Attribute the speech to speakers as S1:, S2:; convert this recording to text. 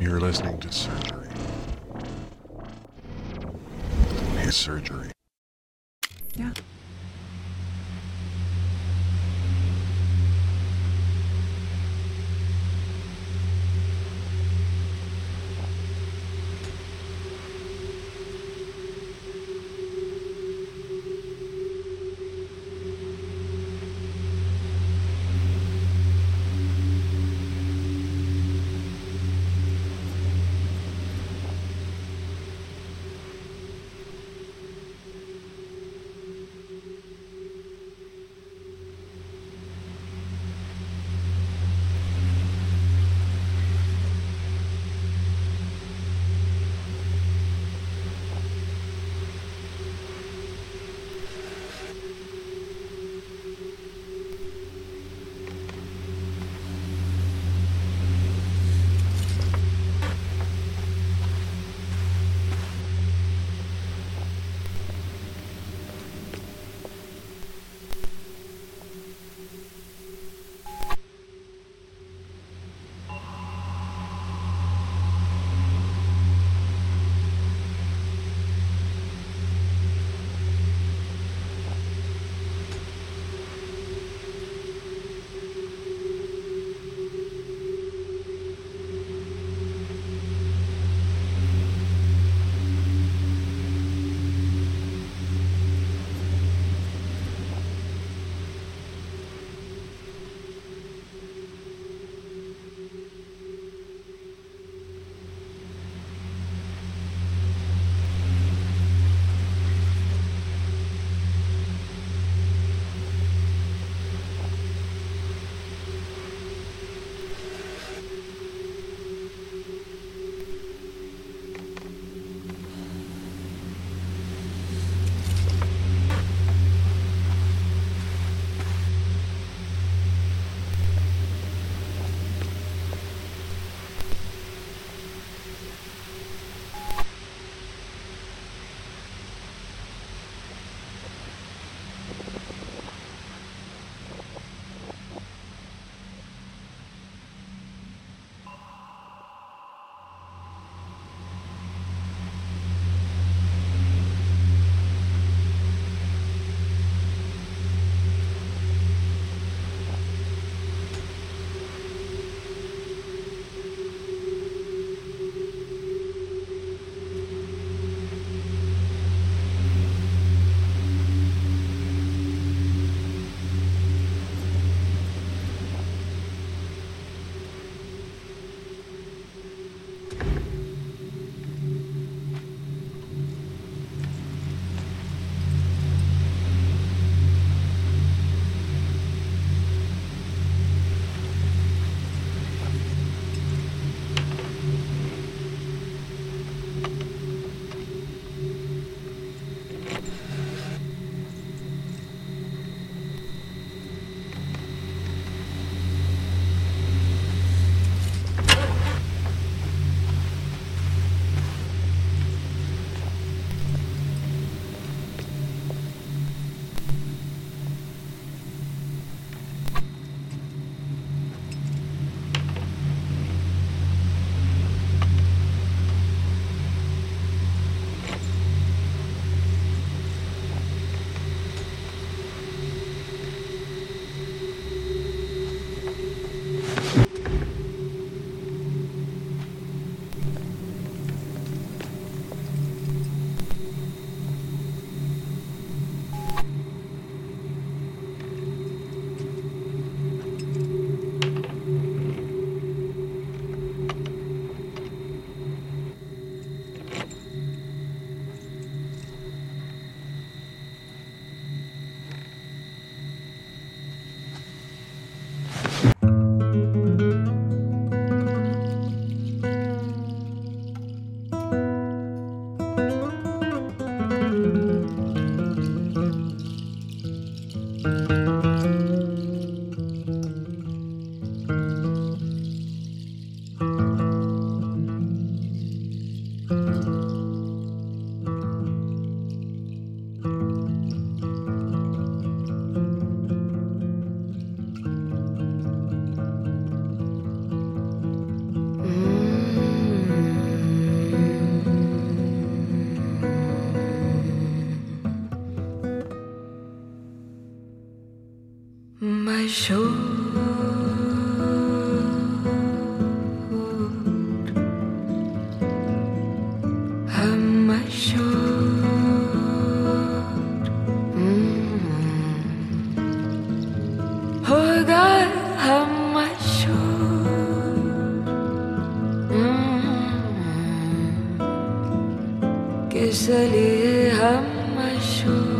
S1: You're listening to Surgery. His surgery.
S2: Yeah.
S1: किस लिए हम
S2: मशहूर